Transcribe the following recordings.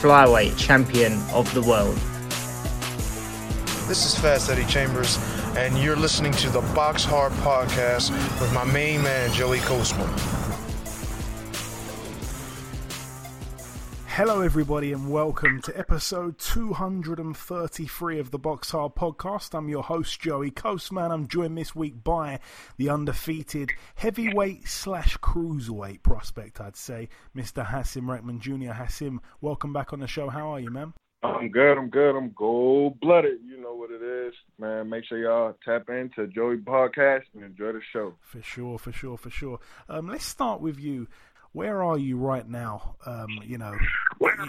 flyweight champion of the world. This is Fast Eddie Chambers, and you're listening to the Box Hard Podcast with my main man, Joey Coastman. Hello, everybody, and welcome to episode 233 of the Box Hard Podcast. I'm your host, Joey Coastman. I'm joined this week by the undefeated heavyweight slash cruiserweight prospect, I'd say, Mr. Hasim Rahman Jr. Hasim, welcome back on the show. How are you, man? I'm good. I'm good. I'm gold blooded. You know what it is, man. Make sure y'all tap into Joey Podcast and enjoy the show. For sure, for sure, for sure. Um, let's start with you where are you right now? Um, you know,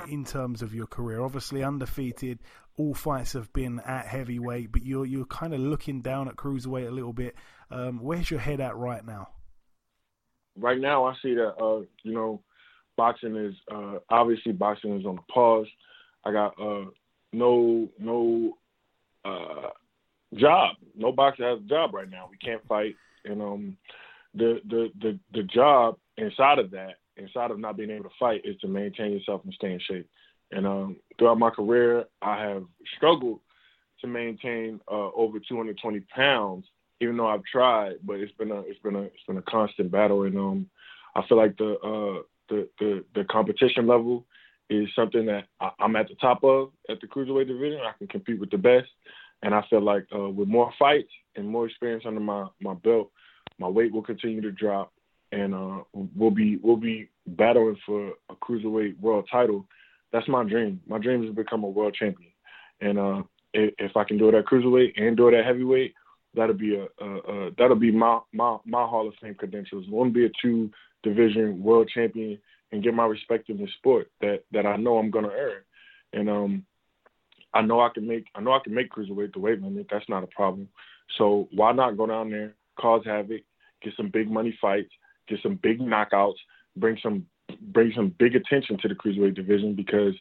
in terms of your career, obviously undefeated. All fights have been at heavyweight, but you're you're kind of looking down at cruiserweight a little bit. Um, where's your head at right now? Right now, I see that uh, you know, boxing is uh, obviously boxing is on a pause. I got uh, no no uh, job. No boxer has a job right now. We can't fight, and um, the the the the job inside of that, inside of not being able to fight, is to maintain yourself and stay in shape. And um, throughout my career, I have struggled to maintain uh, over 220 pounds, even though I've tried. But it's been a it's been a it's been a constant battle, and um, I feel like the uh, the, the the competition level is something that I, am at the top of at the cruiserweight division. I can compete with the best, and I feel like uh, with more fights and more experience under my my belt, my weight will continue to drop, and uh, we'll be we'll be battling for a cruiserweight world title. That's my dream. My dream is to become a world champion, and uh, if, if I can do it at cruiserweight and do it at heavyweight, that'll be a, a, a that'll be my, my my Hall of Fame credentials. One be a two division world champion and get my respect in the sport that that I know I'm gonna earn, and um, I know I can make I know I can make cruiserweight the weight limit. That's not a problem. So why not go down there, cause havoc, get some big money fights, get some big knockouts, bring some bring some big attention to the cruiserweight division because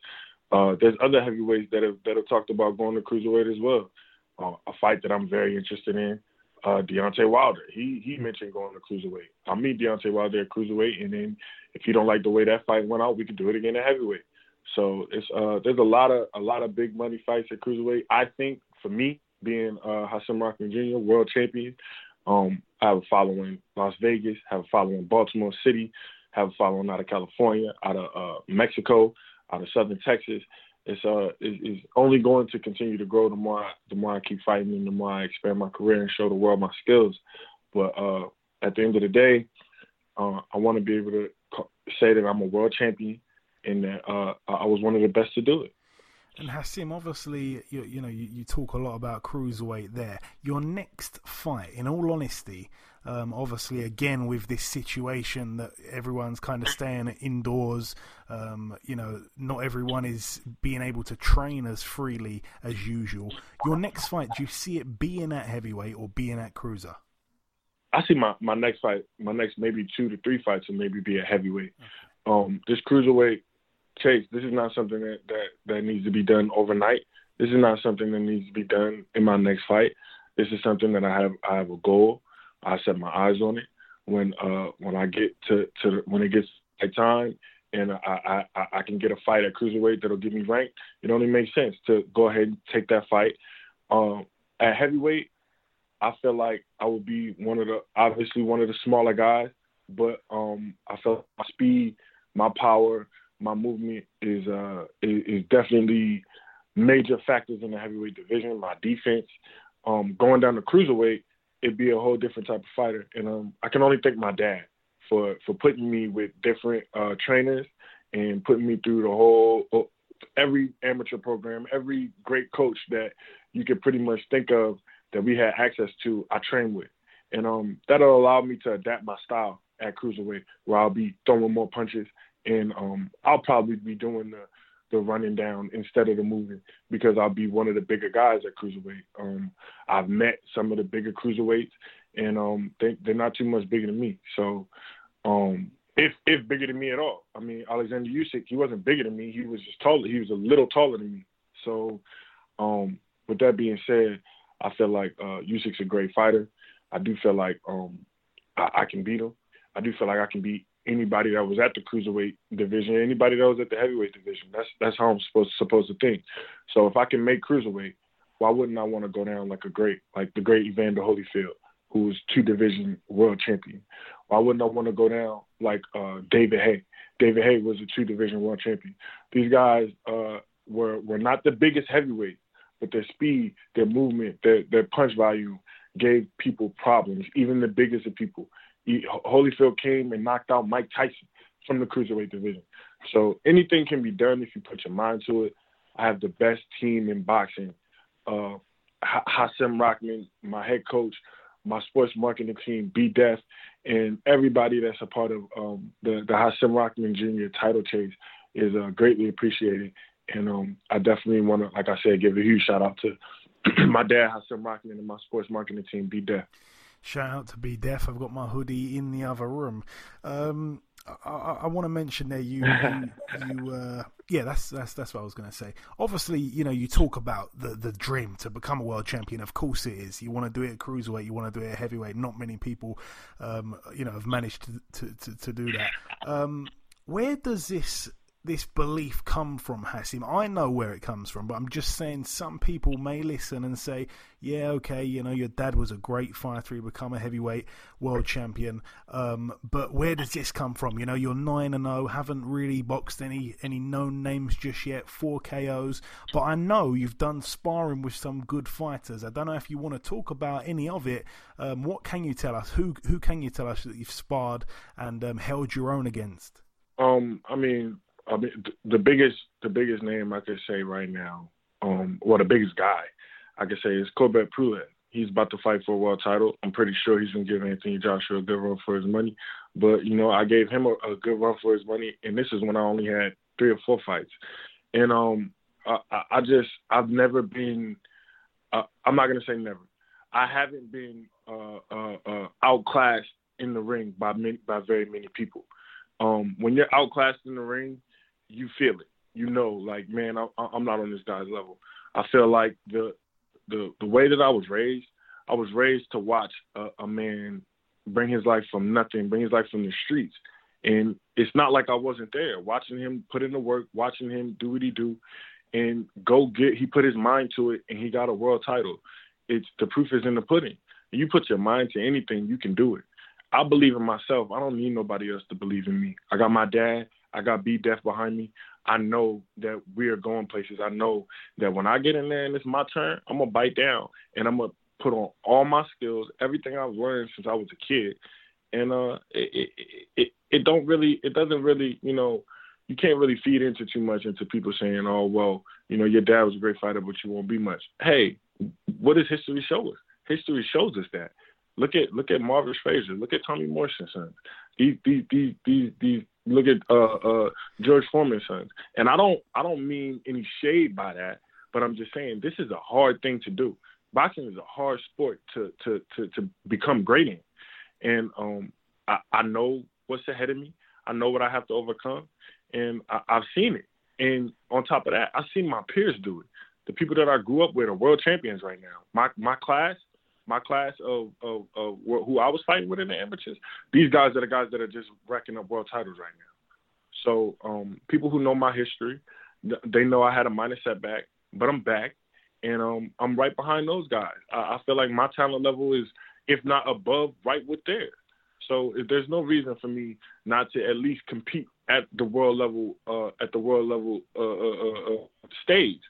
uh, there's other heavyweights that have that have talked about going to cruiserweight as well. Uh, a fight that I'm very interested in, uh, Deontay Wilder. He he mentioned going to cruiserweight. I'll meet Deontay Wilder at cruiserweight, and then if you don't like the way that fight went out, we can do it again at heavyweight. So it's uh, there's a lot of a lot of big money fights at cruiserweight. I think for me, being uh, Hasim Rahman Jr. world champion, um, I have a following in Las Vegas, have a following in Baltimore City, have a following out of California, out of uh, Mexico, out of Southern Texas. It's uh it's only going to continue to grow the more I, the more I keep fighting and the more I expand my career and show the world my skills. But uh, at the end of the day, uh, I want to be able to say that I'm a world champion and that uh, I was one of the best to do it. And Hasim, obviously, you, you know, you, you, talk a lot about cruiserweight there. Your next fight, in all honesty, um, obviously, again with this situation that everyone's kind of staying indoors, um, you know, not everyone is being able to train as freely as usual. Your next fight, do you see it being at heavyweight or being at cruiser? I see my, my next fight, my next maybe two to three fights, will maybe be at heavyweight. Okay. Um, this cruiserweight Chase, this is not something that, that, that needs to be done overnight. This is not something that needs to be done in my next fight. This is something that I have I have a goal. I set my eyes on it. When uh when I get to to when it gets my time and I, I I can get a fight at cruiserweight that'll give me rank, it only makes sense to go ahead and take that fight. Um, at heavyweight, I feel like I would be one of the obviously one of the smaller guys, but um I felt my speed, my power, my movement is uh is, definitely major factors in the heavyweight division. My defense, um, going down to cruiserweight, it'd be a whole different type of fighter. And um, I can only thank my dad for for putting me with different uh, trainers and putting me through the whole uh, every amateur program, every great coach that you could pretty much think of that we had access to. I trained with, and um, that'll allow me to adapt my style at cruiserweight, where I'll be throwing more punches and um, I'll probably be doing the the running down instead of the moving because I'll be one of the bigger guys at cruiserweight. Um, I've met some of the bigger cruiserweights, and um, they, they're not too much bigger than me. So, um, if if bigger than me at all. I mean, Alexander Usyk, he wasn't bigger than me. He was just taller. He was a little taller than me. So, um, with that being said, I feel like uh, Usyk's a great fighter. I do feel like um, I, I can beat him. I do feel like I can beat anybody that was at the cruiserweight division, anybody that was at the heavyweight division. That's that's how I'm supposed supposed to think. So if I can make cruiserweight, why wouldn't I want to go down like a great, like the great Evander Holyfield, who was two division world champion? Why wouldn't I want to go down like uh, David Haye? David Haye was a two division world champion. These guys uh, were were not the biggest heavyweight, but their speed, their movement, their their punch volume gave people problems, even the biggest of people. Holyfield came and knocked out Mike Tyson from the cruiserweight division. So anything can be done if you put your mind to it. I have the best team in boxing. Uh, Hasim Rahman, my head coach, my sports marketing team, B Def, and everybody that's a part of um, the the Hasim Rahman Jr. title chase is uh, greatly appreciated. And um, I definitely want to, like I said, give a huge shout out to my dad, Hasim Rahman, and my sports marketing team, B Def. Shout out to B Def. I've got my hoodie in the other room. Um, I, I want to mention there you you, you uh, yeah that's that's that's what I was going to say. Obviously, you know you talk about the the dream to become a world champion. Of course, it is. You want to do it at cruiserweight. You want to do it at heavyweight. Not many people, um, you know, have managed to to, to, to do that. Um, where does this this belief come from, Hasim? I know where it comes from, but I'm just saying some people may listen and say, yeah, okay, you know, your dad was a great fighter, he become a heavyweight world champion, um, but where does this come from? You know, you're 9 and 0, haven't really boxed any, any known names just yet, four KOs, but I know you've done sparring with some good fighters. I don't know if you want to talk about any of it. Um, what can you tell us? Who, who can you tell us that you've sparred and um, held your own against? Um, I mean, I mean, the biggest the biggest name I could say right now, um, well, the biggest guy I could say is Kubrat Pulev. He's about to fight for a world title. I'm pretty sure he's gonna give Anthony Joshua a good run for his money. But you know, I gave him a, a good run for his money, and this is when I only had three or four fights. And um, I, I just I've never been. Uh, I'm not gonna say never. I haven't been uh, uh, uh, outclassed in the ring by many, by very many people. Um, when you're outclassed in the ring, you feel it. You know, like man, I, I'm not on this guy's level. I feel like the the the way that I was raised, I was raised to watch a, a man bring his life from nothing, bring his life from the streets. And it's not like I wasn't there, watching him put in the work, watching him do what he do, and go get. He put his mind to it, and he got a world title. It's the proof is in the pudding. You put your mind to anything, you can do it. I believe in myself. I don't need nobody else to believe in me. I got my dad. I got B Def behind me. I know that we are going places. I know that when I get in there and it's my turn, I'm gonna bite down and I'm gonna put on all my skills, everything I've learned since I was a kid. And uh, it, it it it don't really, it doesn't really, you know, you can't really feed into too much into people saying, oh well, you know, your dad was a great fighter, but you won't be much. Hey, what does history show us? History shows us that. Look at look at Marvis Frazier. Look at Tommy Morrison. son. These these these these, these look at uh, uh, George Foreman's sons. And I don't I don't mean any shade by that, but I'm just saying this is a hard thing to do. Boxing is a hard sport to to to, to become great in, and um, I, I know what's ahead of me. I know what I have to overcome, and I, I've seen it. And on top of that, I've seen my peers do it. The people that I grew up with are world champions right now. My my class, my class of, of, of who I was fighting with in the amateurs, these guys are the guys that are just racking up world titles right now. So um, people who know my history, they know I had a minor setback, but I'm back, and um, I'm right behind those guys. I, I feel like my talent level is, if not above, right with theirs. So there's no reason for me not to at least compete at the world level, uh, at the world level uh, uh, uh, uh stage.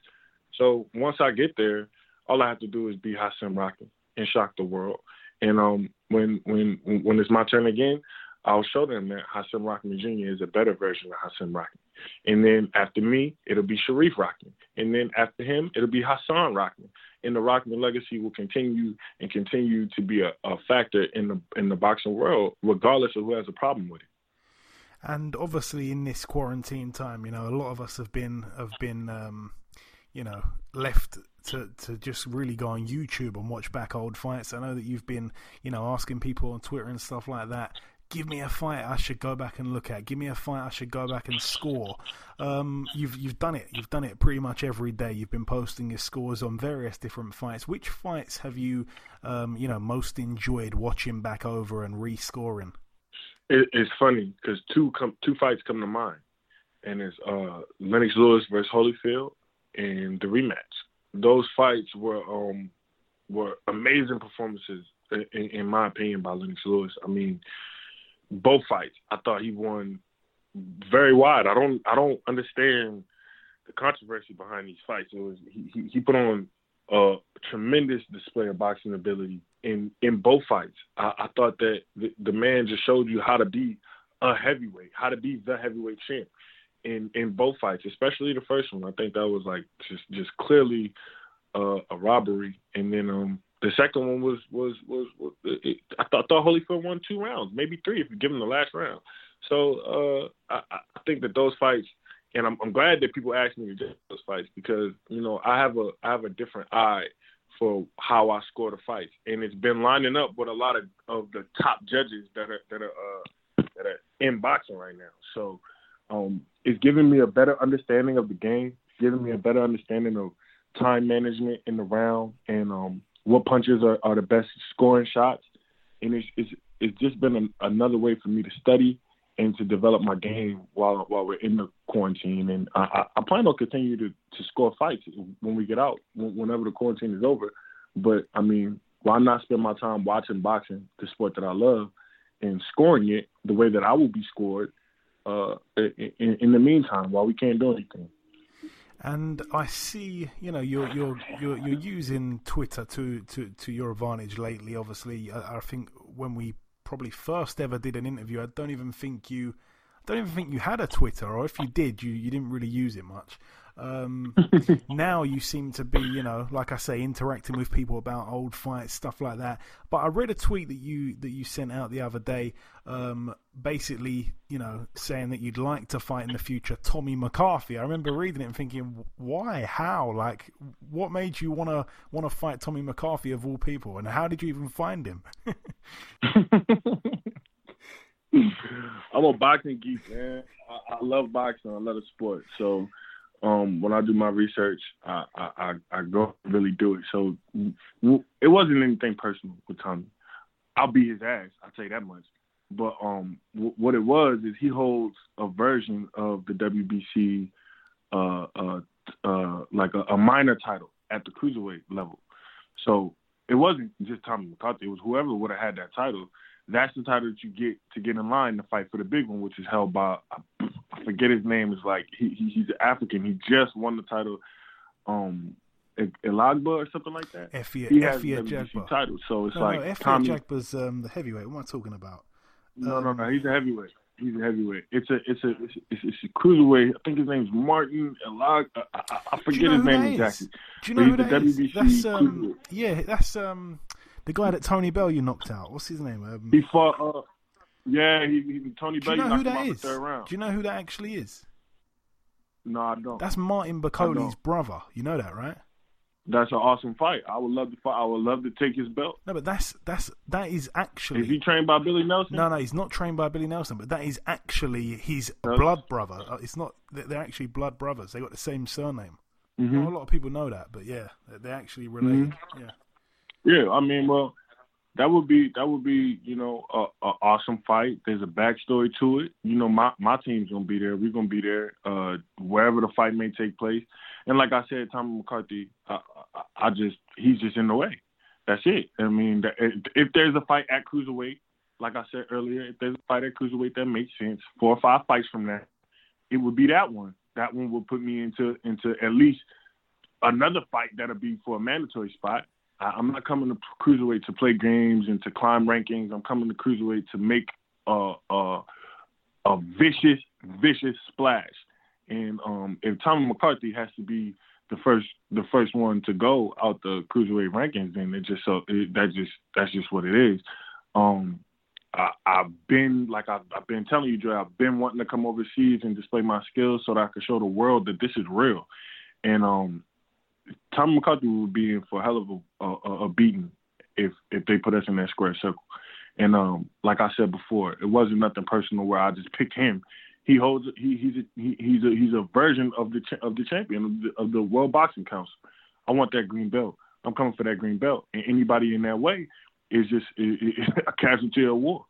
So once I get there, all I have to do is be Hasim Rahman and shock the world. And um, when when when it's my turn again, I'll show them that Hasim Rahman Jr. is a better version of Hassan Rockman. And then after me, it'll be Sharif Rahman. And then after him, it'll be Hassan Rahman. And the Rahman legacy will continue and continue to be a, a factor in the in the boxing world, regardless of who has a problem with it. And obviously, in this quarantine time, you know, a lot of us have been have been, um, you know, left to to just really go on YouTube and watch back old fights. I know that you've been, you know, asking people on Twitter and stuff like that. Give me a fight I should go back and look at. Give me a fight I should go back and score. Um, you've you've done it. You've done it pretty much every day. You've been posting your scores on various different fights. Which fights have you, um, you know, most enjoyed watching back over and rescoring? It, it's funny because two two fights come to mind, and it's uh, Lennox Lewis versus Holyfield and the rematch. Those fights were um were amazing performances in, in my opinion by Lennox Lewis. I mean, both fights I thought he won very wide. I don't I don't understand the controversy behind these fights. It was he he, he put on a tremendous display of boxing ability in in both fights. I, I thought that the, the man just showed you how to be a heavyweight, how to be the heavyweight champ in in both fights, especially the first one. I think that was like just just clearly uh, a robbery. And then um the second one was was was, was it, I thought thought Holyfield won two rounds, maybe three if you give him the last round. So uh, I, I think that those fights, and I'm, I'm glad that people ask me to judge those fights because you know I have a I have a different eye for how I score the fights, and it's been lining up with a lot of, of the top judges that are that are uh, that are in boxing right now. So um, it's giving me a better understanding of the game, giving me a better understanding of time management in the round, and um, what punches are, are the best scoring shots. And it's it's, it's just been an, another way for me to study and to develop my game while while we're in the quarantine. And I, I plan on continue to to score fights when we get out, whenever the quarantine is over. But I mean, why not spend my time watching boxing, the sport that I love, and scoring it the way that I will be scored uh, in, in the meantime while we can't do anything. And I see, you know, you're you're you're, you're using Twitter to, to, to your advantage lately. Obviously, I, I think when we probably first ever did an interview, I don't even think you, I don't even think you had a Twitter, or if you did, you you didn't really use it much. Um, now you seem to be, you know, like I say, interacting with people about old fights, stuff like that. But I read a tweet that you that you sent out the other day, um, basically, you know, saying that you'd like to fight in the future Tommy McCarthy. I remember reading it and thinking, why, how, like, what made you wanna wanna fight Tommy McCarthy of all people, and how did you even find him? I'm a boxing geek, man. I, I love boxing. I love the sport. So um, when I do my research, I, I, I go really do it. So it wasn't anything personal with Tommy. I'll be his ass. I'll tell you that much. But um, w- what it was is he holds a version of the WBC, uh, uh, uh, like a, a minor title at the cruiserweight level. So it wasn't just Tommy McCarthy. It was whoever would have had that title that's the title that you get to get in line to fight for the big one, which is held by I forget his name. Is like he, he he's an African. He just won the title, um, Elagba or something like that. Efia, he has title, so it's no, like no, Efia Tommy. Jagba's um, the heavyweight. What am I talking about? No, no, no. He's a heavyweight. He's a heavyweight. It's a, it's a, it's a, it's it's a cruiserweight. I think his name's Martin Elag. I, I, I forget you know his name exactly. Do you know who that is? That's um, yeah, that's um, the guy that Tony Bellew knocked out. What's his name? Um, He fought. Uh, yeah, he, he Tony do you know who knocked him that out is? the third round. Do you know who that actually is? No, I don't. That's Martin Bakole's brother. You know that, right? That's an awesome fight. I would love to fight. I would love to take his belt. No, but that's that's that is actually. Is he trained by Billy Nelson? No, no, he's not trained by Billy Nelson, but that is actually his No. blood brother. Uh, It's not. They're actually blood brothers. They got the same surname. Mhm. Not a lot of people know that, but yeah, they're- actually related. Yeah. Yeah, I mean, well, that would be that would be you know a, a awesome fight. There's a backstory to it. You know, my my team's gonna be there. We're gonna be there uh, wherever the fight may take place. And like I said, Tommy McCarthy, I, I, I just he's just in the way. That's it. I mean, if, there's a fight at cruiserweight, like I said earlier, if there's a fight at cruiserweight that makes sense, four or five fights from that, it would be that one. That one would put me into into at least another fight that'll be for a mandatory spot. I, I'm not coming to cruiserweight to play games and to climb rankings. I'm coming to cruiserweight to make a a, a vicious, vicious splash. And um, if Tommy McCarthy has to be the first the first one to go out the cruiserweight rankings, then it just so it, that just that's just what it is. Um, I, I've been like I've, I've been telling you, Joe. I've been wanting to come overseas and display my skills so that I could show the world that this is real. And um, Tom McCarthy would be in for a hell of a, a, a beating if if they put us in that square circle. And um, like I said before, it wasn't nothing personal where I just picked him. He holds he he's a, he, he's a he's a version of the of the champion of the, of the World Boxing Council. I want that green belt. I'm coming for that green belt. And anybody in that way is just is, is a casualty of war.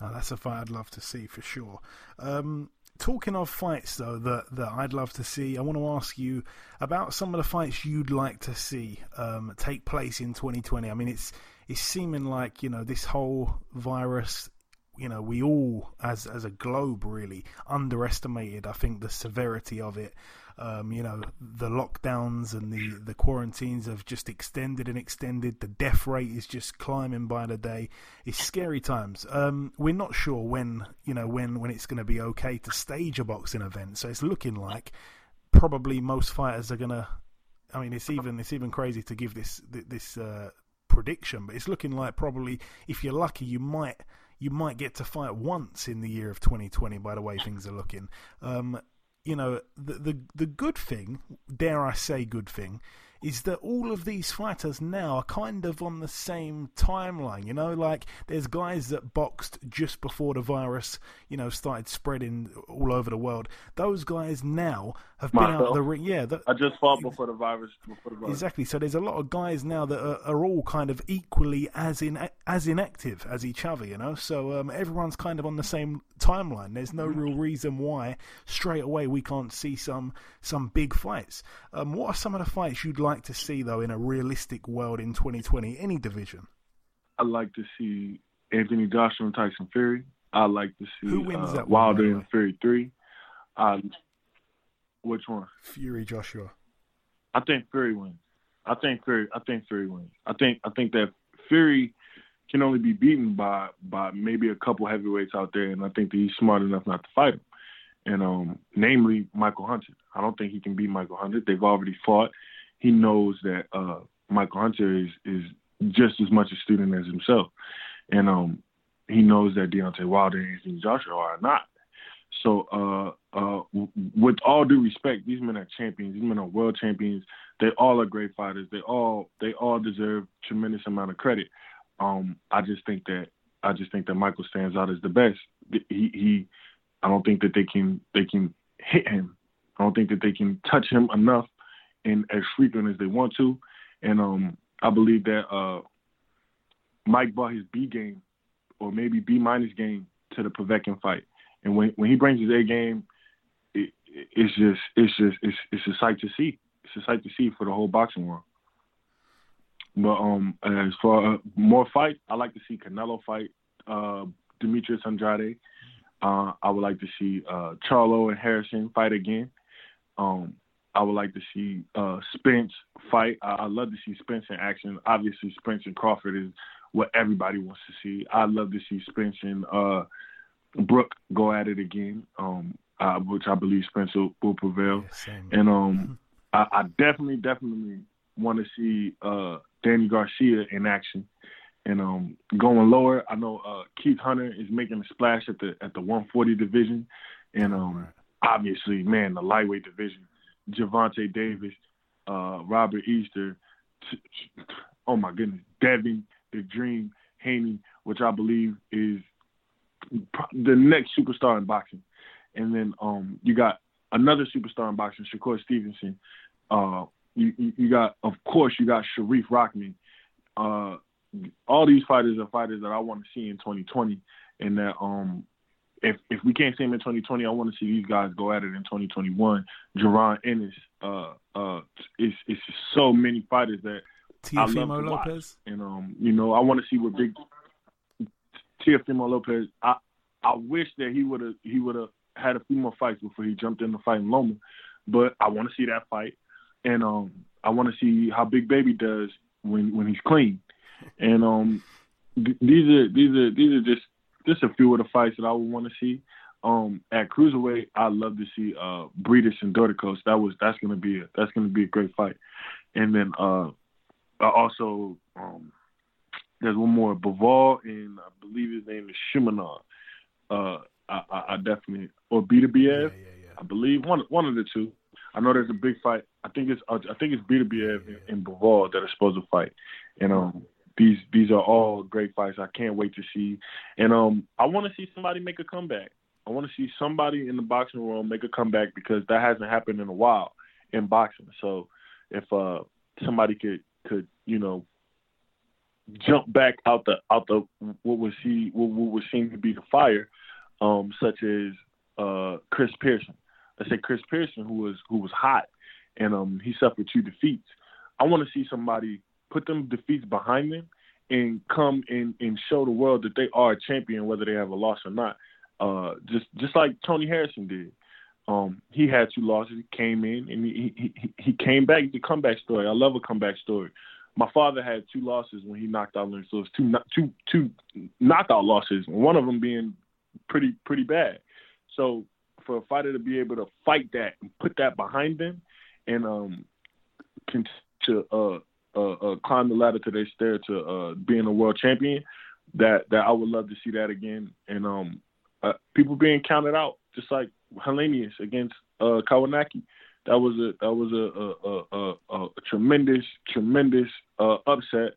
Now, that's a fight I'd love to see for sure. Um, talking of fights, though, that, that I'd love to see, I want to ask you about some of the fights you'd like to see um, take place in 2020. I mean, it's it's seeming like you know this whole virus you know we all as as a globe really underestimated i think the severity of it um, you know the lockdowns and the the quarantines have just extended and extended. The death rate is just climbing by the day. It's scary times. Um, we're not sure when you know when when it's going to be okay to stage a boxing event. So it's looking like probably most fighters are going to I mean, it's even it's even crazy to give this this uh, prediction, but it's looking like probably if you're lucky, you might you might get to fight once in the year of 2020. By the way things are looking, um, you know, the the the good thing, dare I say, good thing, is that all of these fighters now are kind of on the same timeline. You know, like there's guys that boxed just before the virus, you know, started spreading all over the world. Those guys now have Myself. been out of the ring. Yeah, I just fought before the virus. Before the virus. Exactly. So there's a lot of guys now that are, are, all kind of equally as in as inactive as each other. You know, so um, everyone's kind of on the same timeline. There's no real reason why straight away we can't see some some big fights. Um, what are some of the fights you'd like to see though in a realistic world in 2020? Any division? I'd like to see Anthony Joshua and Tyson Fury. I'd like to see Who wins uh, that Wilder and? Fury three. Which one? Fury Joshua. I think Fury wins. I think Fury. I think Fury wins. I think. I think that Fury can only be beaten by by maybe a couple heavyweights out there, and I think that he's smart enough not to fight him. And um, namely Michael Hunter. I don't think he can beat Michael Hunter. They've already fought. He knows that uh, Michael Hunter is is just as much a student as himself, and um, he knows that Deontay Wilder and Anthony Joshua are not. So, uh, uh, with all due respect, these men are champions. These men are world champions. They all are great fighters. They all they all deserve tremendous amount of credit. Um, I just think that I just think that Michael stands out as the best. He he, I don't think that they can they can hit him. I don't think that they can touch him enough and as frequent as they want to. And um, I believe that uh, Mike brought his B game or maybe B minus game to the Povetkin fight. And when when he brings his A game, it's just it's just it's it's a sight to see. It's a sight to see for the whole boxing world. But um, as for uh, more fight, I like to see Canelo fight uh, Demetrius Andrade. Uh, I would like to see uh, Charlo and Harrison fight again. Um, I would like to see uh, Spence fight. I, I love to see Spence in action. Obviously, Spence and Crawford is what everybody wants to see. I'd love to see Spence and uh, Brook go at it again, um, uh, which I believe Spence will, prevail. Yeah. And um, I, I definitely, definitely want to see uh, Danny Garcia in action. And um, going lower, I know uh, Keith Hunter is making a splash at the at the 140 division, and um, obviously, man, the lightweight division, Gervonta Davis, uh, Robert Easter, t- t- oh my goodness, Devin, the Dream, Haney, which I believe is the next superstar in boxing. And then um, you got another superstar in boxing, Shakur Stevenson. Uh, you, you, got, of course, you got Sharif Rahman. Uh, all these fighters are fighters that I want to see in 2020, and that um, if if we can't see them in 2020, I want to see these guys go at it in 2021. Jaron Ennis, uh, uh, it's it's so many fighters that I love Teofimo to watch. Lopez. And um, you know, I want to see what big Teofimo Lopez. I I wish that he would have he would have had a few more fights before he jumped in the fight in Loma, but I want to see that fight, and um, I want to see how Big Baby does when when he's clean, and um, th- these are these are these are just just a few of the fights that I would want to see. Um, at cruiserweight, I'd love to see uh Briedis and Dorticos. That was that's gonna be a that's gonna be a great fight, and then uh I also um there's one more Bivol, and I believe his name is Shumanov. Uh, I, I, I definitely or Beterbiev. Yeah, yeah, yeah. I believe one one of the two. I know there's a big fight. I think it's I think it's Beterbiev and, and Bivol that are supposed to fight. And um, these these are all great fights. I can't wait to see. And um, I want to see somebody make a comeback. I want to see somebody in the boxing world make a comeback because that hasn't happened in a while in boxing. So if uh somebody could could you know jump back out the out the what was he what, what would seem to be the fire, um, such as uh Chris Pearson. Let's say Chris Pearson who was who was hot and um he suffered two defeats. I want to see somebody put them defeats behind them and come and, and show the world that they are a champion whether they have a loss or not. Uh, just just like Tony Harrison did. Um, he had two losses. He came in and he, he he came back. The comeback story. I love a comeback story. My father had two losses when he knocked out. So it's two two two knockout losses. One of them being pretty pretty bad. So for a fighter to be able to fight that and put that behind them and um to uh, uh, uh climb the ladder to their stair to uh being a world champion, that that I would love to see that again. And um uh, people being counted out, just like Helenius against uh, Kownacki. That was a that was a a, a, a, a tremendous tremendous uh, upset,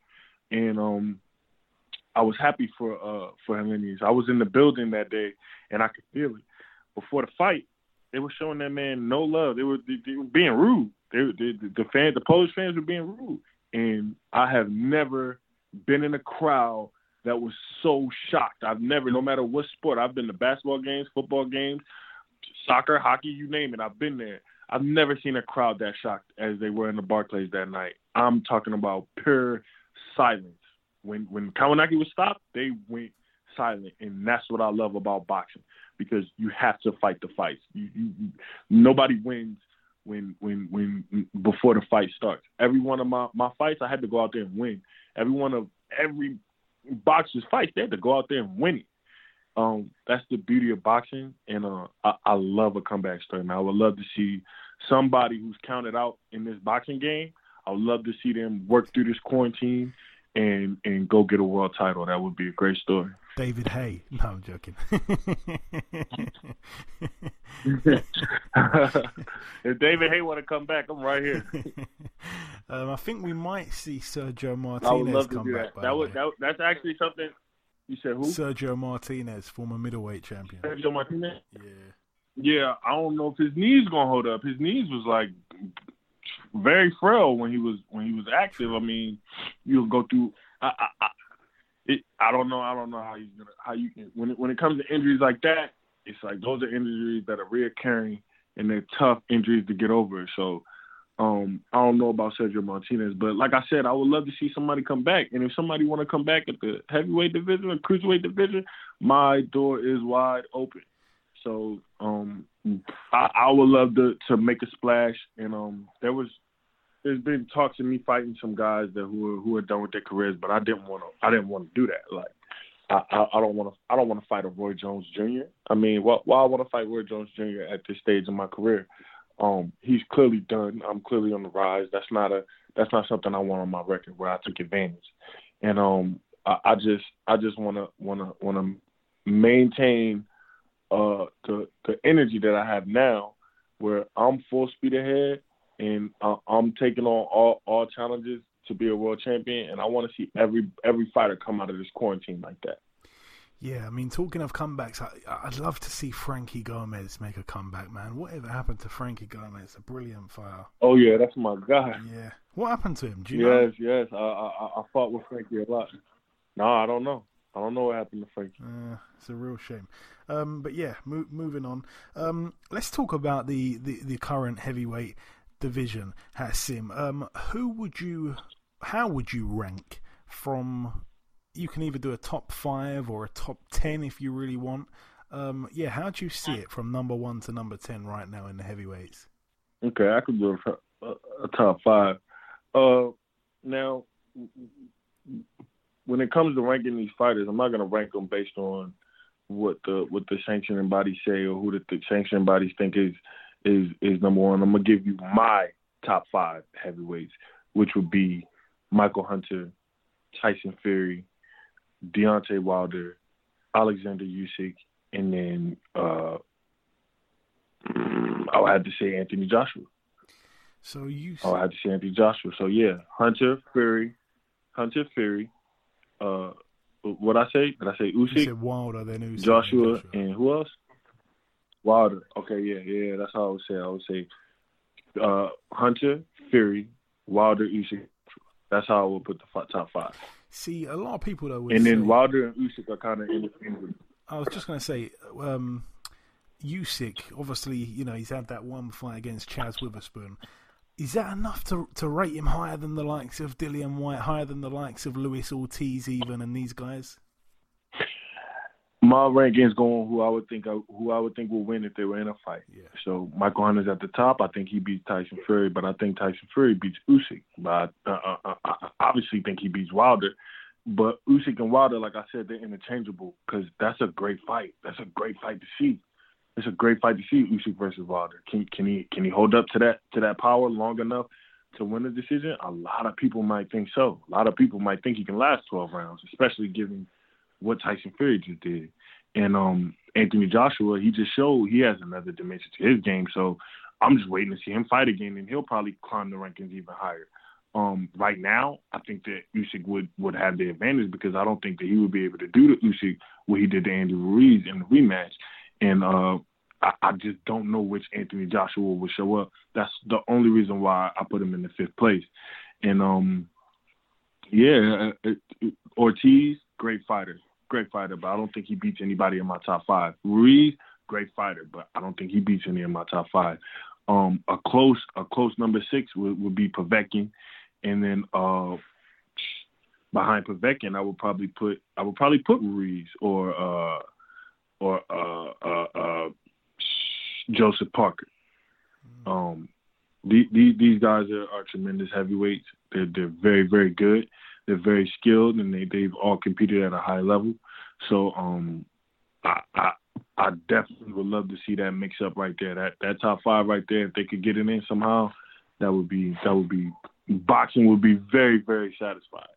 and um, I was happy for uh, for Helenius. I was in the building that day, and I could feel it. Before the fight, they were showing that man no love. They were they, they were being rude. They, they the fans, the Polish fans were being rude, and I have never been in a crowd that was so shocked. I've never, no matter what sport, I've been to basketball games, football games, soccer, hockey, you name it. I've been there. I've never seen a crowd that shocked as they were in the Barclays that night. I'm talking about pure silence. When when Kownacki was stopped, they went silent, and that's what I love about boxing because you have to fight the fights. You, you, you nobody wins when when when before the fight starts. Every one of my my fights, I had to go out there and win. Every one of every boxers fights, they had to go out there and win it. Um, that's the beauty of boxing, and uh, I, I love a comeback story. Man, I would love to see somebody who's counted out in this boxing game. I would love to see them work through this quarantine and and go get a world title. That would be a great story. David Haye. No, I'm joking. if David Haye want to come back, I'm right here. um, I think we might see Sergio I would Martinez love to come do back. that. That would that, that's actually something. You said who? Sergio Martinez, former middleweight champion. Sergio Martinez. Yeah. Yeah, I don't know if his knees gonna hold up. His knees was like very frail when he was when he was active. I mean, you'll go through. I I, I, it, I don't know. I don't know how he's gonna how you can when it, when it comes to injuries like that. It's like those are injuries that are reoccurring and they're tough injuries to get over. So um, I don't know about Sergio Martinez, but like I said, I would love to see somebody come back. And if somebody want to come back at the heavyweight division or cruiserweight division, my door is wide open. So um, I, I would love to to make a splash. And um, there was there's been talks of me fighting some guys that who are who are done with their careers, but I didn't want to I didn't want to do that. Like I, I, I don't want to I don't want to fight a Roy Jones Jr. I mean, why, why I want to fight Roy Jones Jr. at this stage in my career? Um, he's clearly done. I'm clearly on the rise. That's not a that's not something I want on my record where I took advantage. And um, I, I just I just want to want to want to maintain uh the the energy that I have now, where I'm full speed ahead and uh, I'm taking on all all challenges to be a world champion, and I want to see every every fighter come out of this quarantine like that. Yeah, I mean, talking of comebacks, I, I'd love to see Frankie Gomez make a comeback, man. Whatever happened to Frankie Gomez? A brilliant fighter. Oh yeah, that's my guy. Yeah. What happened to him? Do you know? Yes, yes. I, I I fought with Frankie a lot. No, I don't know. I don't know what happened to Frankie. Uh, it's a real shame. Um, but yeah, mo- moving on. Um, let's talk about the, the, the current heavyweight division, Hasim. Um, who would you, how would you rank from? You can either do a top five or a top ten if you really want. Um, yeah, how do you see it from number one to number ten right now in the heavyweights? Okay, I could do a, a, top five. Uh, now, when it comes to ranking these fighters, I'm not going to rank them based on what the what the sanctioning bodies say or who the, the sanctioning bodies think is is is number one. I'm gonna give you my top five heavyweights, which would be Michael Hunter, Tyson Fury, Deontay Wilder, Alexander Usyk, and then uh, mm, I would have to say Anthony Joshua. So you. I would have to say Anthony Joshua. So yeah, Hunter Fury, Hunter Fury. Uh, what I say? Did I say You Usyk, said Wilder, then Usyk, Joshua, Joshua. and who else? Wilder. Okay, yeah, yeah. That's how I would say. I would say uh, Hunter Fury, Wilder, Usyk. That's how I would put the top five. See, a lot of people though. Would And say, then Wilder and Usyk are kind of interchangeable. I was just going to say, um, Usyk. Obviously, you know he's had that one fight against Chaz Witherspoon. Is that enough to to rate him higher than the likes of Dillian Whyte, higher than the likes of Luis Ortiz, even, and these guys? My rankings going who I would think who I would think will win if they were in a fight. Yeah. So Michael Hunter's at the top. I think he beats Tyson Fury, but I think Tyson Fury beats Usyk. But I, uh, uh, I obviously think he beats Wilder. But Usyk and Wilder, like I said, they're interchangeable because that's a great fight. That's a great fight to see. It's a great fight to see Usyk versus Wilder. Can can he can he hold up to that to that power long enough to win the decision? A lot of people might think so. A lot of people might think he can last 12 rounds, especially given what Tyson Fury just did. And um Anthony Joshua, he just showed he has another dimension to his game. So I'm just waiting to see him fight again, and he'll probably climb the rankings even higher. Um, right now, I think that Usyk would would have the advantage because I don't think that he would be able to do to Usyk what he did to Andy Ruiz in the rematch. And uh, I, I just don't know which Anthony Joshua will show up. That's the only reason why I put him in the fifth place. And um, yeah, uh, uh, Ortiz, great fighter, great fighter, but I don't think he beats anybody in my top five. Ruiz, great fighter, but I don't think he beats any in my top five. Um, a close, a close number six would, would be Povetkin, and then uh, behind Povetkin, I would probably put, I would probably put Ruiz or uh, or uh, uh, uh, Joseph Parker. Um, these these guys are, are tremendous heavyweights. They're they're very very good. They're very skilled, and they they've all competed at a high level. So um, I, I I definitely would love to see that mix up right there. That that top five right there. If they could get it in somehow, that would be that would be boxing would be very very satisfied.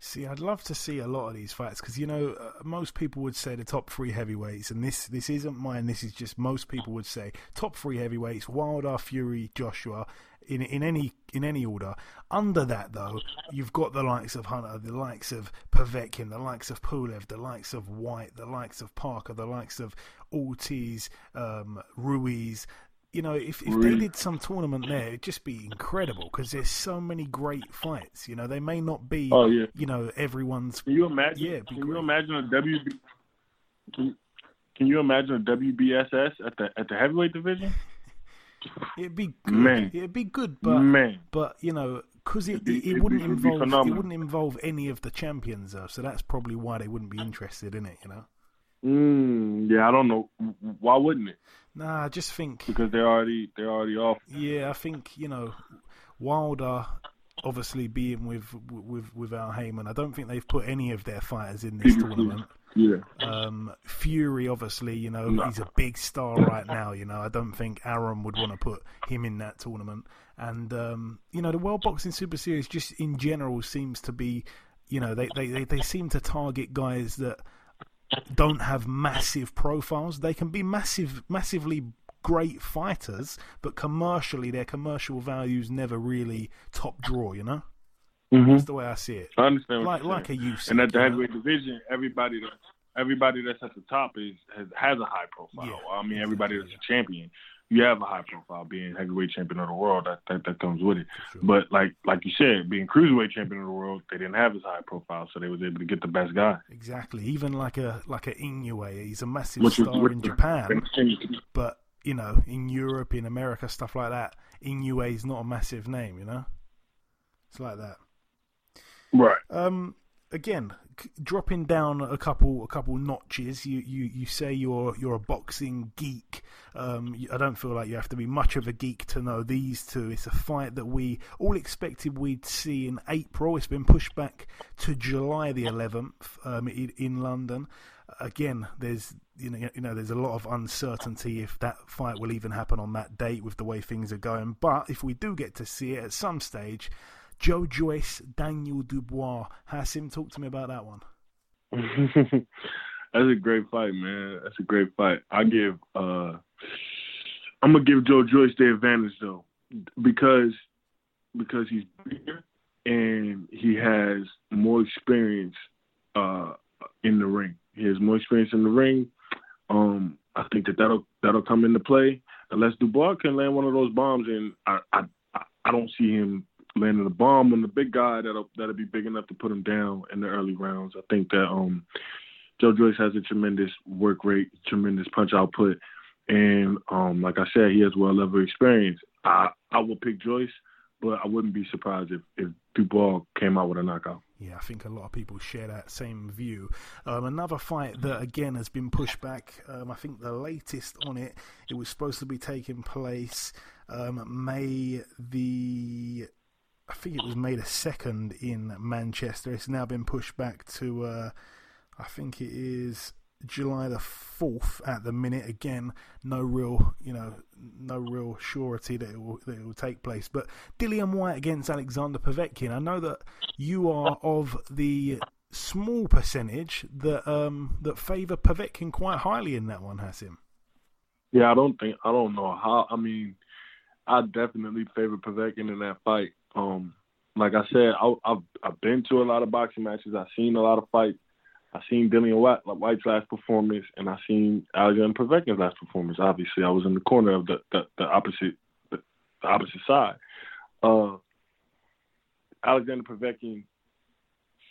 See, I'd love to see a lot of these fights because you know uh, most people would say the top three heavyweights, and this this isn't mine. This is just most people would say top three heavyweights: Wilder, Fury, Joshua. In in any in any order. Under that though, you've got the likes of Hunter, the likes of Povetkin, the likes of Pulev, the likes of Whyte, the likes of Parker, the likes of Ortiz, um, Ruiz. You know, if, if they did some tournament there, it'd just be incredible because there's so many great fights. You know, they may not be, Oh, yeah. you know, everyone's. Can you imagine? Yeah, can you imagine a WB? Can, can you imagine a WBSS at the at the heavyweight division? It'd be good. Man. It'd be good, but Man. but you know, because it, it, it wouldn't involve it wouldn't involve any of the champions though. So that's probably why they wouldn't be interested in it. You know. Mm, yeah, I don't know. Why wouldn't it? Nah, I just think. Because they're already they're already off. Yeah, I think you know, Wilder obviously being with with with Al Haymon. I don't think they've put any of their fighters in this tournament. Yeah. Um, Fury, obviously, you know, No. he's a big star right now. You know, I don't think Arum would want to put him in that tournament. And um, you know, the World Boxing Super Series just in general seems to be, you know, they they, they, they seem to target guys that don't have massive profiles. They can be massive, massively great fighters, but commercially, their commercial values never really top draw. You know, Mm-hmm. that's the way I see it. I understand. What Like like a. Usyk. And at the heavyweight division, everybody that everybody that's at the top is has, has a high profile. Yeah, I mean, everybody that's a champion, you have a high profile. Being heavyweight champion of the world, that that, that comes with it. sure. But like like you said, being cruiserweight champion of the world, they didn't have as high profile, so they was able to get the best guy. Exactly. Even like a like a Inoue, he's a massive Which star in was- Japan, but you know, in Europe, in America, stuff like that, Inoue is not a massive name. You know, it's like that. Right. Um, again, dropping down a couple a couple notches. You, you, you say you're you're a boxing geek. Um, I don't feel like you have to be much of a geek to know these two. It's a fight that we all expected we'd see in April. It's been pushed back to July the 11th um, in, in London. Again, there's you know you know there's a lot of uncertainty if that fight will even happen on that date with the way things are going. But if we do get to see it at some stage. Joe Joyce, Daniel Dubois. Hasim, talk to me about that one. That's a great fight, man. That's a great fight. I give uh I'm gonna give Joe Joyce the advantage though, because because he's bigger and he has more experience uh in the ring. He has more experience in the ring. Um, I think that that'll that'll come into play unless Dubois can land one of those bombs, and I I I don't see him landing a bomb on the big guy that'll that'll be big enough to put him down in the early rounds. I think that um Joe Joyce has a tremendous work rate, tremendous punch output, and um like I said, he has well level experience. I I will pick Joyce, but I wouldn't be surprised if if Dubois came out with a knockout. Yeah, I think a lot of people share that same view. Um, another fight that again has been pushed back. Um, I think the latest on it, it was supposed to be taking place um, May the, I think it was made a second in Manchester. It's now been pushed back to, uh, I think it is July the fourth at the minute. Again, no real, you know, no real surety that it will that it will take place. But Dillian Whyte against Alexander Povetkin. I know that you are of the small percentage that um that favour Povetkin quite highly in that one, Hasim. Yeah, I don't think I don't know how. I mean, I definitely favor Povetkin in that fight. Um, like I said, I, I've I've been to a lot of boxing matches. I've seen a lot of fights. I seen Dillian Whyte, Whyte's last performance, and I seen Alexander Povetkin's last performance. Obviously, I was in the corner of the the, the opposite the, the, opposite side. Uh, Alexander Povetkin,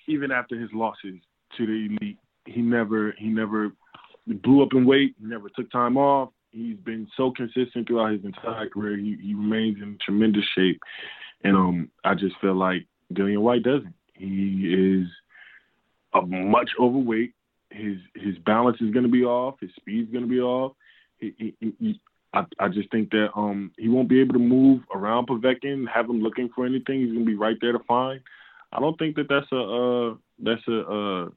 even after his losses to the elite, he never he never blew up in weight. He never took time off. He's been so consistent throughout his entire career. He, he remains in tremendous shape, and um, I just feel like Dillian Whyte doesn't. He is a much overweight. His his balance is going to be off. His speed's going to be off. He, he, he, I, I just think that um he won't be able to move around Povetkin, have him looking for anything. He's going to be right there to find. I don't think that that's a uh, that's a, uh,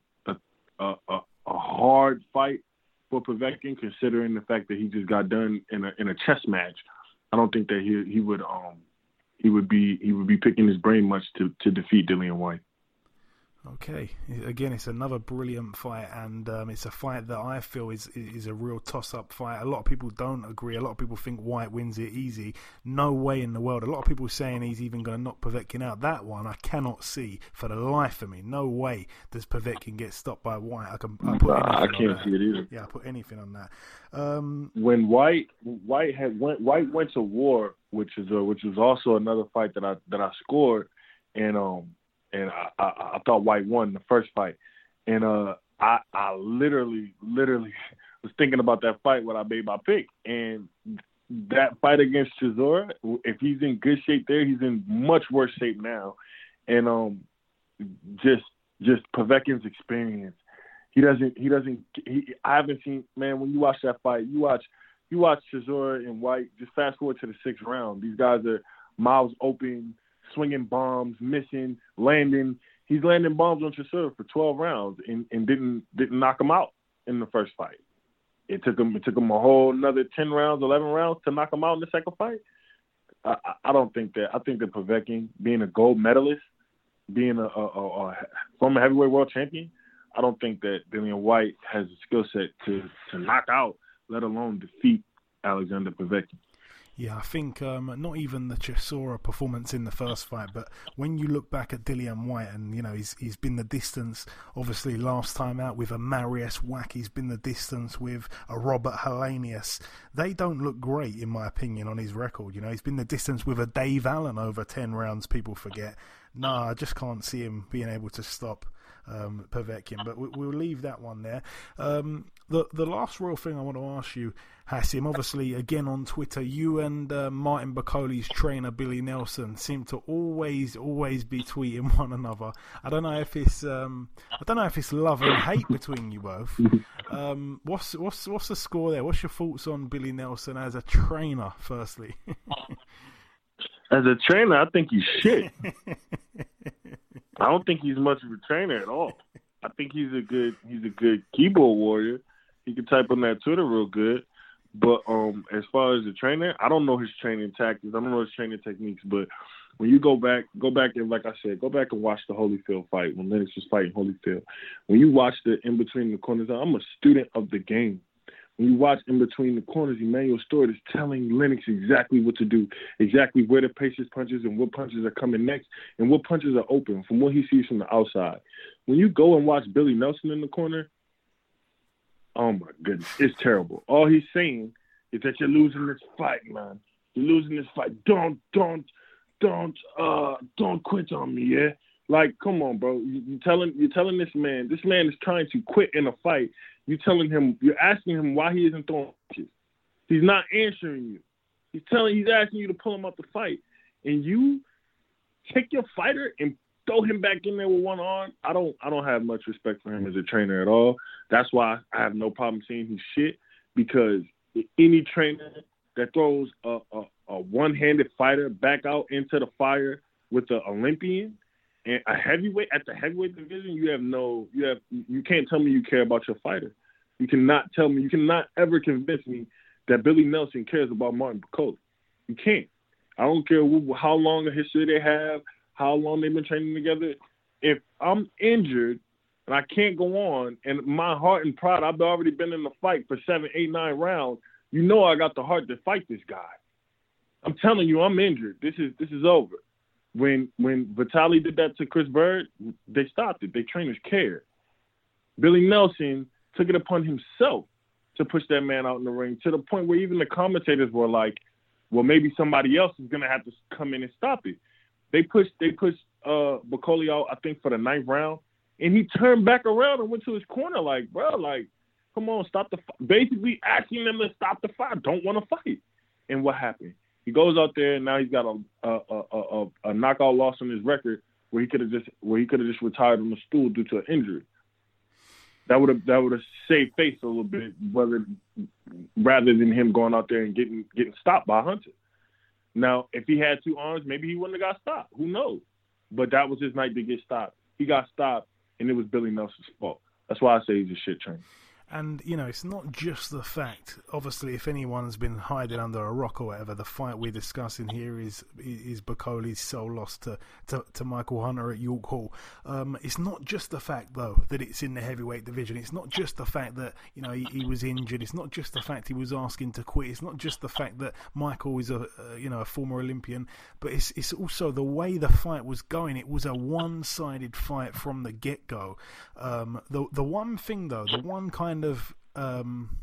a, a a hard for Povetkin, considering the fact that he just got done in a in a chess match. I don't think that he he would um he would be he would be picking his brain much to to defeat Dillian Whyte. Okay, again, it's another brilliant fight, and um, it's a fight that I feel is is a real toss-up fight. A lot of people don't agree. A lot of people think Whyte wins it easy. No way in the world. A lot of people saying he's even going to knock Povetkin out. That one I cannot see for the life of me. No way does Povetkin get stopped by Whyte. I can. I, put nah, I can't see it either. Yeah, I put anything on that. Um, when Whyte Whyte had went Whyte went to war, which is a, which was also another fight that I that I scored, and um and I, I, I thought Whyte won the first fight, and uh, I I literally literally was thinking about that fight when I made my pick, and that fight against Chisora, if he's in good shape there, he's in much worse shape now, and um, just just Povetkin's experience, he doesn't he doesn't he, I haven't seen man when you watch that fight, you watch you watch Chisora and Whyte just fast forward to the sixth round, these guys are miles open swinging bombs, missing, landing. He's landing bombs on Chisora for 12 rounds and, and didn't didn't knock him out in the first fight. It took him it took him a whole another 10 rounds, 11 rounds to knock him out in the second fight. I, I don't think that. I think that Povetkin, being a gold medalist, being a, a, a, a former heavyweight world champion, I don't think that Dillian Whyte has the skill set to to knock out, let alone defeat Alexander Povetkin. Yeah, I think um, not even the Chisora performance in the first fight, but when you look back at Dillian Whyte, and you know he's he's been the distance. Obviously, last time out with a Marius Wach, he's been the distance with a Robert Helenius. They don't look great, in my opinion, on his record. You know, he's been the distance with a Dave Allen over ten rounds. People forget. No, I just can't see him being able to stop um, Povetkin. But we, will leave that one there. Um, the the last real thing I want to ask you, Hasim, obviously again on Twitter, you and uh, Martin Bakole's trainer Billy Nelson seem to always always be tweeting one another. I don't know if it's um, I don't know if it's love and hate between you both. Um, what's what's what's the score there? What's your thoughts on Billy Nelson as a trainer? Firstly. As a trainer, I think he's shit. I don't think he's much of a trainer at all. I think he's a good he's a good keyboard warrior. He can type on that Twitter real good. But um as far as the trainer, I don't know his training tactics. I don't know his training techniques, but when you go back, go back and like I said, go back and watch the Holyfield fight when Lennox was fighting Holyfield. When you watch the in between the corners, I'm a student of the game. When you watch in between the corners, Emanuel Steward is telling Lennox exactly what to do, exactly where to pace his punches and what punches are coming next and what punches are open from what he sees from the outside. When you go and watch Billy Nelson in the corner, oh my goodness, it's terrible. All he's saying is that you're losing this fight, man. You're losing this fight. Don't, don't, don't, uh, don't quit on me, yeah. Like, come on, bro. You, you telling you're telling this man, this man is trying to quit in a fight. You telling him, you're asking him why he isn't throwing punches. He's not answering you. He's telling, he's asking you to pull him out the fight, and you take your fighter and throw him back in there with one arm. I don't, I don't have much respect for him as a trainer at all. That's why I have no problem saying he's shit because any trainer that throws a, a, a one-handed fighter back out into the fire with the Olympian a heavyweight at the heavyweight division, you have no, you have, you can't tell me you care about your fighter. You cannot tell me, you cannot ever convince me that Billy Nelson cares about Martin Bakole. You can't. I don't care how long a history they have, how long they've been training together. If I'm injured and I can't go on, and my heart and pride, I've already been in the fight for seven, eight, nine rounds. You know I got the heart to fight this guy. I'm telling you, I'm injured. This is this is over when when Vitali did that to Chris Byrd, they stopped it. They trainers cared. Billy Nelson took it upon himself to push that man out in the ring to the point where even the commentators were like, "Well, maybe somebody else is gonna have to come in and stop it." They pushed they pushed uh Bakole out, I think, for the ninth round, and he turned back around and went to his corner like, "Bro, like, come on, stop the." Fight. Basically asking them to stop the fight. Don't want to fight. And what happened? He goes out there and now he's got a a, a, a, a knockout loss on his record where he could have just where he could have just retired on the stool due to an injury. That would have that would have saved face a little bit, whether rather than him going out there and getting getting stopped by Hunter. Now, if he had two arms, maybe he wouldn't have got stopped. Who knows? But that was his night to get stopped. He got stopped, and it was Billy Nelson's fault. That's why I say he's a shit train. And you know, it's not just the fact. Obviously, if anyone's been hiding under a rock or whatever, the fight we're discussing here is is Bakole's sole loss to, to, to Michael Hunter at York Hall. Um, it's not just the fact though that it's in the heavyweight division. It's not just the fact that you know he, he was injured. It's not just the fact he was asking to quit. It's not just the fact that Michael is a, a you know a former Olympian. But it's it's also the way the fight was going. It was a one sided fight from the get go. Um, the the one thing though, the one kind kind of um,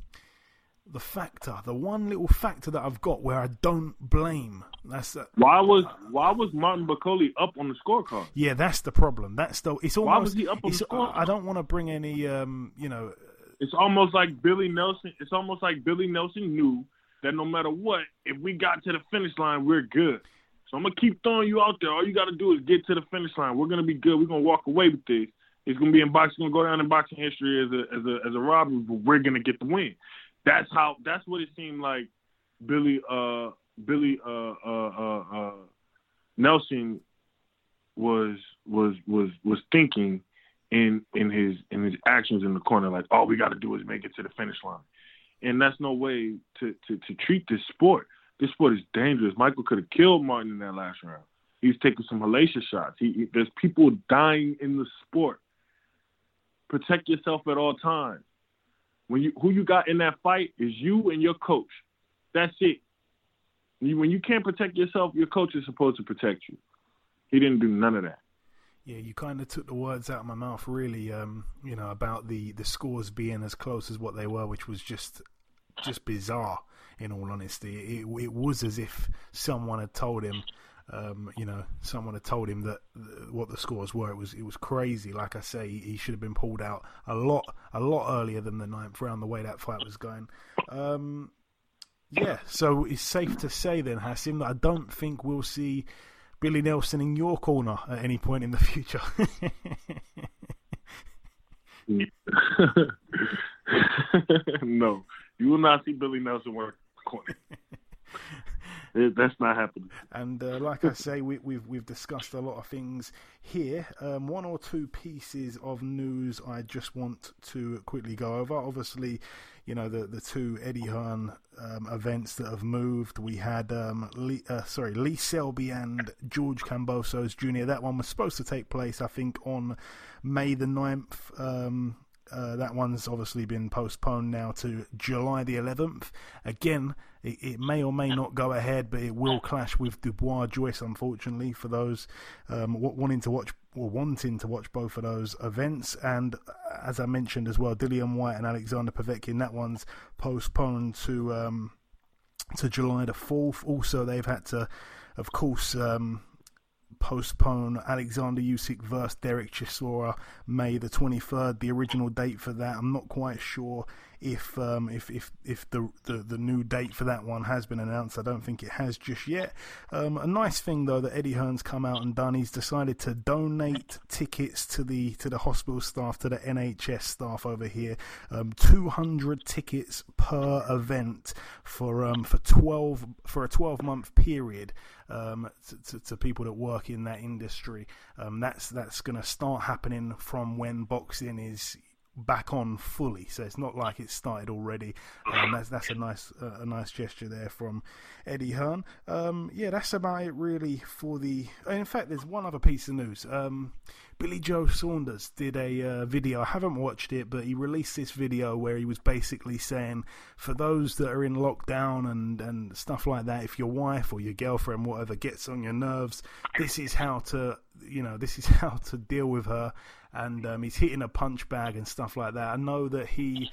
the factor, the one little factor that I've got where I don't blame. That's a, why was why was Martin Bakole up on the scorecard? Yeah, that's the problem. That's the it's almost. Why was he up on the scorecard? I don't want to bring any, um, you know. It's almost like Billy Nelson. It's almost like Billy Nelson knew that no matter what, if we got to the finish line, we're good. So I'm gonna keep throwing you out there. All you got to do is get to the finish line. We're gonna be good. We're gonna walk away with this. It's gonna be in boxing. Gonna go down in boxing history as a as a as a robbery, but we're gonna get the win. That's how. That's what it seemed like. Billy uh Billy uh uh uh, uh Nelson was was was was thinking in in his in his actions in the corner like all we got to do is make it to the finish line and that's no way to to to treat this sport this sport is dangerous michael could have killed martin in that last round he's taking some hellacious shots he, he, there's people dying in the sport protect yourself at all times. When you who you got in that fight is you and your coach. That's it. When you can't protect yourself, your coach is supposed to protect you. He didn't do none of that. Yeah, you kind of took the words out of my mouth, really. Um, you know about the the scores being as close as what they were, which was just just bizarre. In all honesty, it, it was as if someone had told him um, you know, someone had told him that what the scores were. It was it was crazy. Like I say, he should have been pulled out a lot a lot earlier than the ninth round. The way that fight was going. Um, yeah, so it's safe to say then, Hasim, that I don't think we'll see Billy Nelson in your corner at any point in the future. no, you will not see Billy Nelson work corner. that's not happening. And uh, like I say, we, we've we've discussed a lot of things here. Um, one or two pieces of news I just want to quickly go over. Obviously, you know the the two Eddie Hearn um, events that have moved. We had um, Lee, uh, sorry Lee Selby and George Kambosos Jr. That one was supposed to take place, I think, on May the 9th. Um, uh, that one's obviously been postponed now to July the 11th. Again, it, it, may or may not go ahead, but it will clash with Dubois Joyce, unfortunately, for those um, wanting to watch or wanting to watch both of those events. And uh, as I mentioned as well, Dillian Whyte and Alexander Povetkin, that one's postponed to um, to July the 4th. Also, they've had to, of course, um, postpone Alexander Usyk versus Derek Chisora May the 23rd, the original date for that. I'm not quite sure if um, if if if the, the, the new date for that one has been announced. I don't think it has just yet. Um, a nice thing though that Eddie Hearn's come out and done. He's decided to donate tickets to the to the hospital staff, to the NHS staff over here. Um, 200 tickets per event for um, for 12 for a 12 month period um, to, to, to, people that work in that industry. Um, that's that's going to start happening from when boxing is back on fully. So it's not like it's started already. Um, that's that's a nice uh, a nice gesture there from Eddie Hearn. Um, yeah, that's about it really for the. In fact, there's one other piece of news. Um, Billy Joe Saunders did a uh, video. I haven't watched it, but he released this video where he was basically saying, for those that are in lockdown and, and stuff like that, if your wife or your girlfriend, whatever, gets on your nerves, this is how to, you know, this is how to deal with her and um, he's hitting a punch bag and stuff like that. I know that he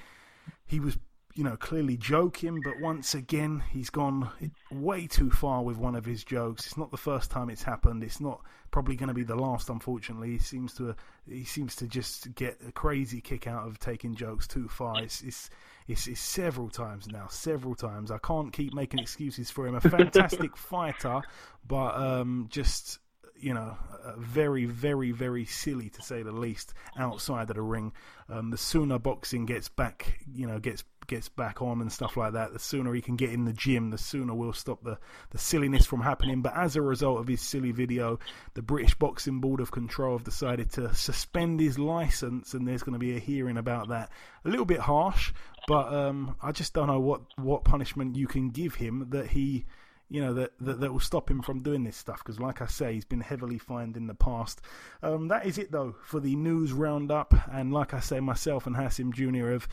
he was you know clearly joking, but once again he's gone way too far with one of his jokes. It's not the first time it's happened. It's not probably going to be the last. Unfortunately, he seems to he seems to just get a crazy kick out of taking jokes too far. It's, it's it's, it's, several times now, several times. I can't keep making excuses for him. A fantastic fighter, but um, just you know, uh, very, very, very silly to say the least outside of the ring. Um, the sooner boxing gets back, you know, gets gets back on and stuff like that, the sooner he can get in the gym, the sooner we'll stop the, the silliness from happening. But as a result of his silly video, the British Boxing Board of Control have decided to suspend his license, and there's going to be a hearing about that. A little bit harsh, but um, I just don't know what, what punishment you can give him that he you know that, that, that will stop him from doing this stuff because like i say he's been heavily fined in the past um, that is it though for the news roundup and like i say myself and hasim jr have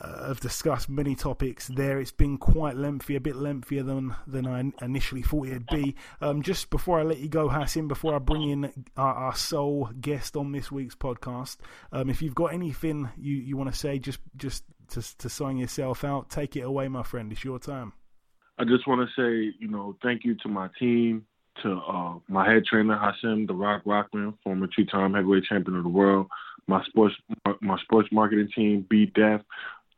uh, have discussed many topics there. It's been quite lengthy, a bit lengthier than than I initially thought it'd be. Um, just before I let you go, Hasim, before I bring in our, our sole guest on this week's podcast, um, if you've got anything you, you want to say, just just to, to sign yourself out, take it away, my friend. It's your time. I just want to say, you know, thank you to my team, to uh, my head trainer Hasim, the Rock Rahman, former two-time heavyweight champion of the world, my sports my sports marketing team, B Def.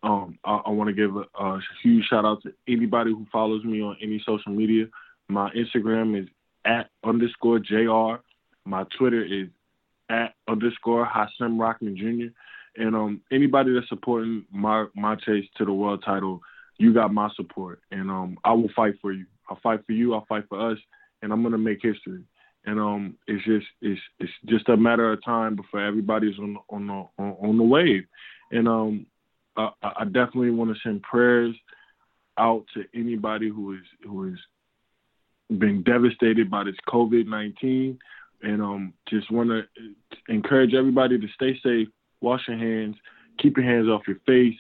Um, I, I want to give a, a, huge shout out to anybody who follows me on any social media. My Instagram is at underscore jr. My Twitter is at underscore Hasim Rahman Jr. And um, anybody that's supporting my my chase to the world title you got my support, and um, I will fight for you. I'll fight for you. I'll fight for us, and I'm gonna make history. And um, it's just it's it's just a matter of time before everybody's on on the on, on the wave. And um, I, I definitely want to send prayers out to anybody who is who is being devastated by this COVID nineteen, and um, just want to encourage everybody to stay safe, wash your hands, keep your hands off your face,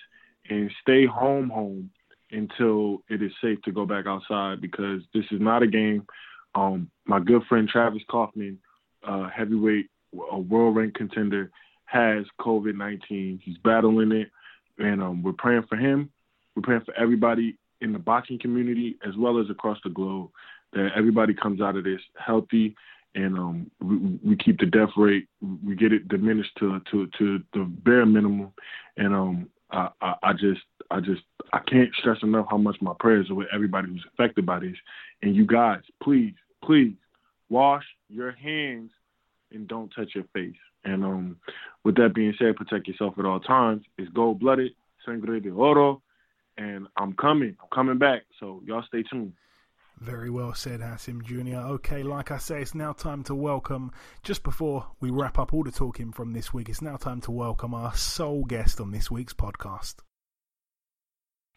and stay home home until it is safe to go back outside because this is not a game. Um, my good friend Travis Kauffman, uh, heavyweight, a world ranked contender, has COVID 19. He's battling it, and um, we're praying for him. We're praying for everybody in the boxing community as well as across the globe that everybody comes out of this healthy and um, we, we, keep the death rate, we get it diminished to to to the bare minimum, and um, I, I, I just I just I can't stress enough how much my prayers are with everybody who's affected by this. And you guys, please, please wash your hands and don't touch your face. And um, with that being said, protect yourself at all times. It's gold blooded, sangre de oro, and I'm coming. I'm coming back. So y'all stay tuned. Very well said, Hasim Jr. Okay, like I say, it's now time to welcome, just before we wrap up all the talking from this week, it's now time to welcome our sole guest on this week's podcast.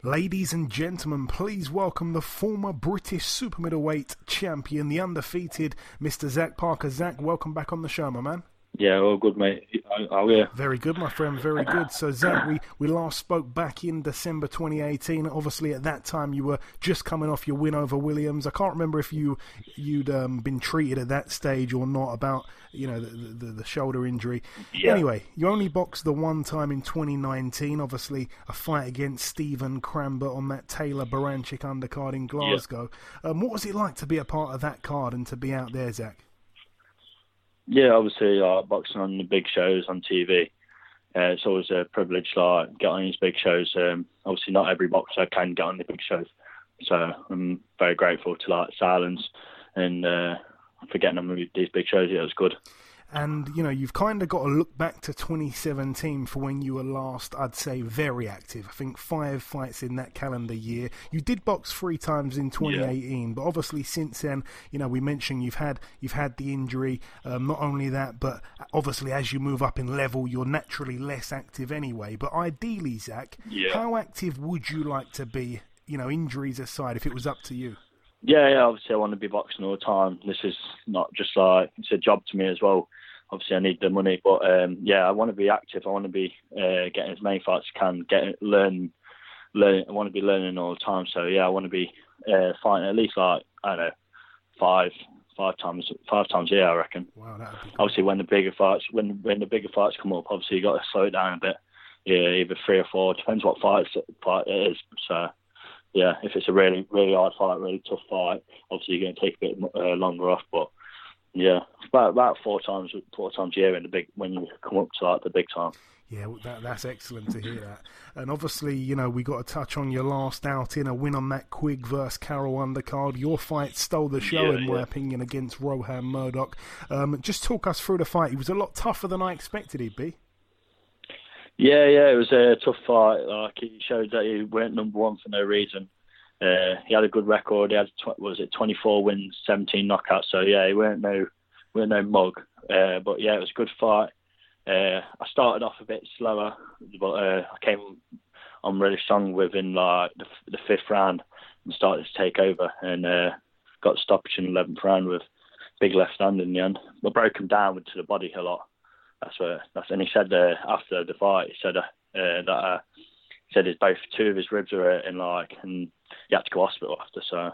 Ladies and gentlemen, please welcome the former British super middleweight champion, the undefeated Mr. Zach Parker. Zach, welcome back on the show, my man. Yeah, all good, mate. How are you? Very good, my friend. Very good. So, Zach, we, we last spoke back in December 2018. Obviously, at that time, you were just coming off your win over Williams. I can't remember if you you'd um, been treated at that stage or not about you know the the, the shoulder injury. Yeah. Anyway, you only boxed the one time in 2019. Obviously, a fight against Stephen Crambert on that Taylor Baranchyk undercard in Glasgow. Um, what was it like to be a part of that card and to be out there, Zach? Yeah, obviously, uh, boxing on the big shows on TV. Uh, it's always a privilege like, get on these big shows. Um, obviously, not every boxer can get on the big shows, so I'm very grateful to like Silence and uh, for getting on these big shows. Yeah, it was good. And you know, you've kind of got to look back to 2017 for when you were last, I'd say, very active. I think five fights in that calendar year. You did box three times in 2018, but obviously since then, you know, we mentioned you've had you've had the injury. Um, not only that, but obviously as you move up in level, you're naturally less active anyway. But ideally, Zach, Yeah. how active would you like to be? You know, injuries aside, if it was up to you. Yeah, yeah. Obviously, I want to be boxing all the time. This is not just like it's a job to me as well. Obviously, I need the money, but um, yeah, I want to be active. I want to be uh, getting as many fights as I can, get learn, learn. I want to be learning all the time. So yeah, I want to be uh, fighting at least like I don't know, five, five times, five times a year. I reckon. Wow, Obviously, when the bigger fights, when when the bigger fights come up, obviously you got to slow it down a bit. Yeah, either three or four. Depends what fight fight it is. So yeah, if it's a really really hard fight, really tough fight, obviously you're going to take a bit uh, longer off. But yeah, about about four times four times a year in the big when you come up to like the big time. Yeah, that, that's excellent to hear that. And obviously, you know, we got to touch on your last outing, a win on that Quigg versus Carroll undercard. Your fight stole the show, Yeah, in my yeah. opinion, against Rohan Murdoch. Um, just talk us through the fight. He was a lot tougher than I expected he'd be. Yeah, yeah, it was a tough fight. Like he showed that he weren't number one for no reason. Uh, he had a good record. He had tw- was it 24 wins, 17 knockouts. So yeah, he weren't no weren't no mug. Uh, but yeah, it was a good fight. Uh, I started off a bit slower, but uh, I came on really strong within like the, f- the fifth round and started to take over and uh, got stoppage in the 11th round with big left hand in the end. But broke him down to the body a lot. That's what that's and he said uh, after the fight he said uh, uh, that uh, he said his both two of his ribs were in like and he had to go to hospital after so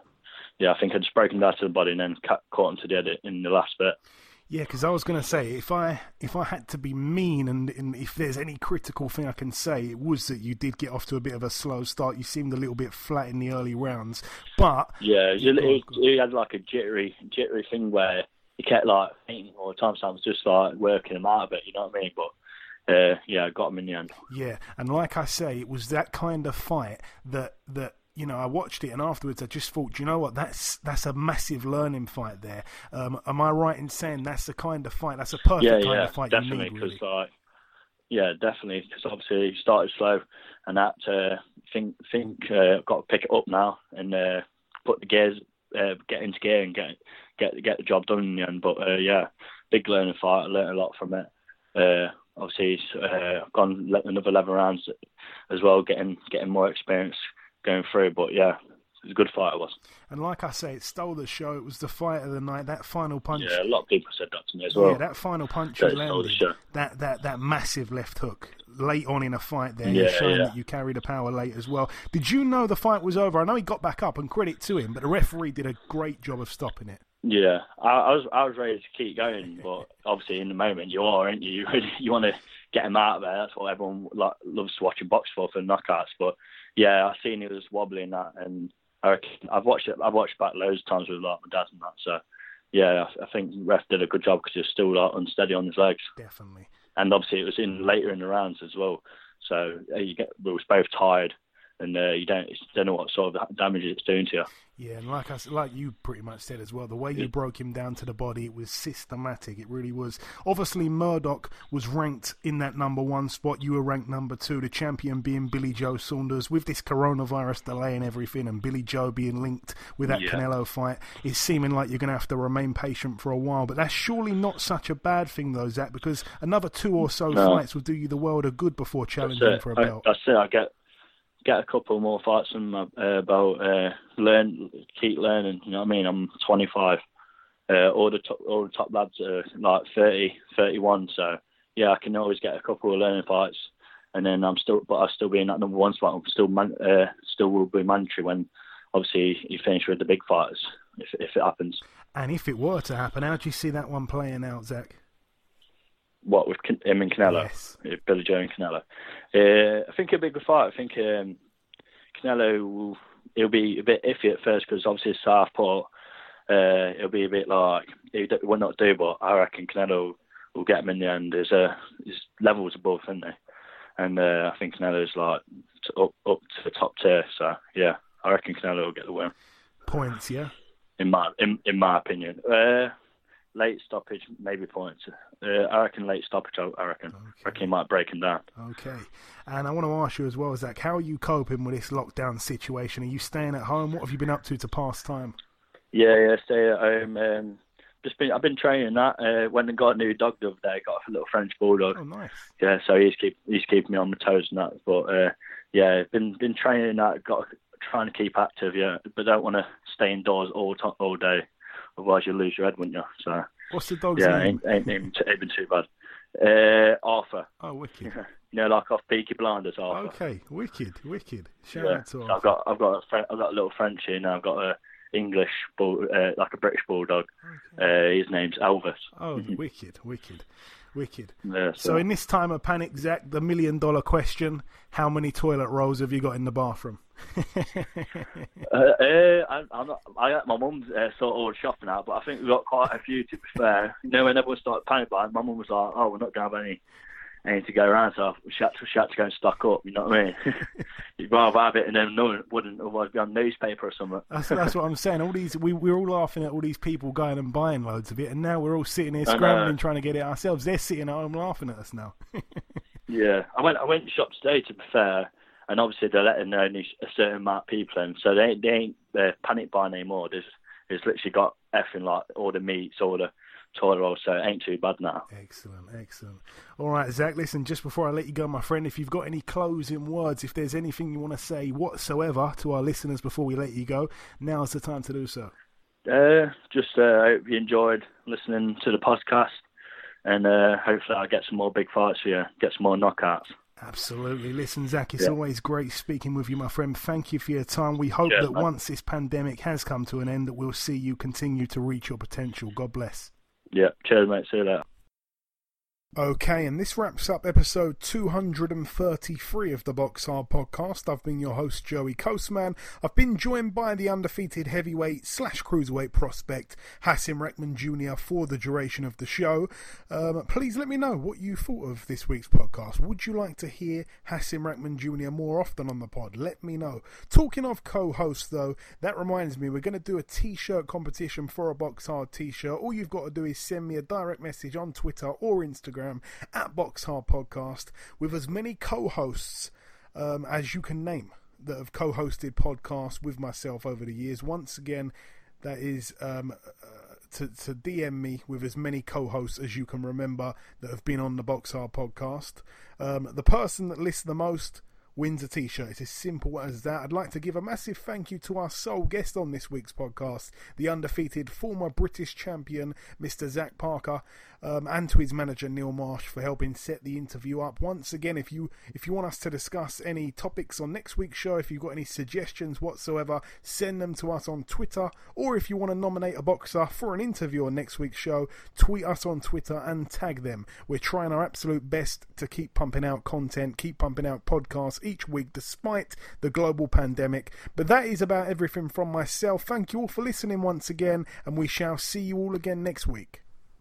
yeah I think I just broke him down to the body and then cut, caught him to the head in the last bit Yeah, because I was going to say if I if I had to be mean and, and if there's any critical thing I can say, it was that you did get off to a bit of a slow start. You seemed a little bit flat in the early rounds, but yeah he, Go on, he, go on. he had like a jittery jittery thing where he kept like fainting all the time so I was just like working him out of it you know what I mean but uh, yeah I got him in the end Yeah, and like I say, it was that kind of fight that that you know I watched it, and afterwards I just thought, you know what, that's that's a massive learning fight there. Um, am I right in saying that's the kind of fight, that's a perfect yeah, kind yeah, of fight definitely. you need? Really. like, yeah, definitely. Because obviously he started slow, and that uh, think think uh, I've got to pick it up now and uh, put the gears, uh, get into gear and get get get the job done in the end. But uh, yeah, big learning fight. I learned a lot from it. Uh, obviously, he's uh, gone another eleven rounds as well, getting getting more experience going through. But yeah, it was a good fight. It was. And like I say, it stole the show. It was the fight of the night. That final punch. Yeah, a lot of people said that to me as well. Yeah, that final punch the landed, show. that, that that massive left hook late on in a fight there, Yeah, showing yeah. that you carry the power late as well. Did you know the fight was over? I know he got back up, and credit to him, but the referee did a great job of stopping it. Yeah, I, I was I was ready to keep going, but obviously in the moment you are, aren't you? You, you want to get him out of there. That's what everyone lo- loves to watch a box for for knockouts. But yeah, I seen he was wobbling that, and I I've watched it. I've watched back loads of times with like my dad and that. So yeah, I, I think ref did a good job because he was still like unsteady on his legs, Definitely. and obviously it was in later in the rounds as well. So uh, you get we was both tired, and uh, you don't don't know what sort of damage it's doing to you. Yeah, and like I like you pretty much said as well, the way you broke him down to the body, it was systematic. It really was. Obviously, Murdoch was ranked in that number one spot. You were ranked number two. The champion being Billy Joe Saunders. With this coronavirus delay and everything, and Billy Joe being linked with that Yeah. Canelo fight, it's seeming like you're going to have to remain patient for a while. But that's surely not such a bad thing, though, Zach, because another two or so No. fights will do you the world of good before challenging for a belt. that's it. I get get a couple more fights my, uh, about uh, learn, keep learning. You know what I mean? I'm 25. Uh, all the top, all the top lads are like 30, 31. So yeah, I can always get a couple of learning fights, and then I'm still, but I'll still be in that number one spot. I'm still, man, uh, still will be mandatory when obviously you finish with the big fighters if if it happens. And if it were to happen, how do you see that one playing out, Zach? What with Can- him and Canelo, Yes. Uh, Billy Joe and Canelo. Uh, I think it'll be a good fight. I think um, Canelo will he'll be a bit iffy at first because obviously it's southpaw. Uh, it'll be a bit like he d- will not do, but I reckon Canelo will get him in the end. There's a there's levels above, isn't there? And uh, I think Canelo's like up up to the top tier. So yeah, I reckon Canelo will get the win. Points, yeah. In my in, in my opinion, uh, late stoppage maybe points. Uh, I reckon late stoppage. I, reckon. I reckon he might break him down. Okay. And I want to ask you as well, Zach, how are you coping with this lockdown situation? Are you staying at home? What have you been up to to pass time? Yeah, yeah, stay at home. Um, just been, I've been training that. Uh, went and got a new dog the other day. Got a little French bulldog. Oh, nice. Yeah, so he's keep he's keeping me on my toes and that. But uh, yeah, been been training that. Got trying to keep active. Yeah, but don't want to stay indoors all to, all day. Otherwise, you'll lose your head, wouldn't you? So What's the dog's yeah, name? ain't ain't, ain't, been too bad. Uh, Arthur. Oh, wicked. you know, like off Peaky Blinders, Arthur. Okay, wicked, wicked. Shout Yeah. out to So Arthur. I've got I've got a Fre- I've got a little Frenchie and I've got a English bull, uh, like a British bulldog. Uh, his name's Elvis. Oh, wicked, wicked, wicked. Yeah, So, in this time of panic, Zach, the million dollar question: How many toilet rolls have you got in the bathroom? uh, uh, I, I'm not, I got my mum's uh, sort of shopping out, but I think we've got quite a few to be fair. You know, when everyone started panic buying, my mum was like, "Oh, we're not going to have any." Any to go around, so had to, had to go and stock up. You know what I mean? You'd rather have it, and then no one wouldn't otherwise be on newspaper or something. That's, that's what I'm saying. All these, we, we're all laughing at all these people going and buying loads of it, and now we're all sitting here scrambling trying to get it ourselves. They're sitting at home laughing at us now. Yeah, I went. I went shop today to be fair, and obviously they're letting only a certain amount of people in, so they they ain't uh, panic buying anymore. There's, there's literally got everything like all the meats, all the rolls, so it ain't too bad now. Excellent, excellent. All right, Zach, listen, just before I let you go, my friend, if you've got any closing words, if there's anything you want to say whatsoever to our listeners before we let you go, now's the time to do so. Uh, just uh, I hope you enjoyed listening to the podcast, and uh, hopefully I'll get some more big fights for you, get some more knockouts. Absolutely. Listen, Zach, it's Yeah. always great speaking with you, my friend. Thank you for your time. We hope Yeah, that man. once this pandemic has come to an end, that we'll see you continue to reach your potential. God bless. Yeah, cheers, mate. See you later. Okay, and this wraps up episode 233 of the Box Hard podcast. I've been your host, Joey Coastman. I've been joined by the undefeated heavyweight slash cruiserweight prospect, Hasim Rahman Jr., for the duration of the show. Um, please let me know what you thought of this week's podcast. Would you like to hear Hasim Rahman Jr. more often on the pod? Let me know. Talking of co hosts, though, that reminds me, we're going to do a t shirt competition for a Box Hard t shirt. All you've got to do is send me a direct message on Twitter or Instagram at Box Hard Podcast with as many co hosts um, as you can name that have co hosted podcasts with myself over the years. Once again, that is um, uh, to, to DM me with as many co hosts as you can remember that have been on the Box Hard podcast. Um, the person that lists the most wins a t shirt. It's as simple as that. I'd like to give a massive thank you to our sole guest on this week's podcast, the undefeated former British champion, Mr. Zach Parker, um, and to his manager Neil Marsh for helping set the interview up. Once again, if you if you want us to discuss any topics on next week's show, if you've got any suggestions whatsoever, send them to us on Twitter, or if you want to nominate a boxer for an interview on next week's show, tweet us on Twitter and tag them. We're trying our absolute best to keep pumping out content, keep pumping out podcasts each week despite the global pandemic. But that is about everything from myself. Thank you all for listening once again, and we shall see you all again next week.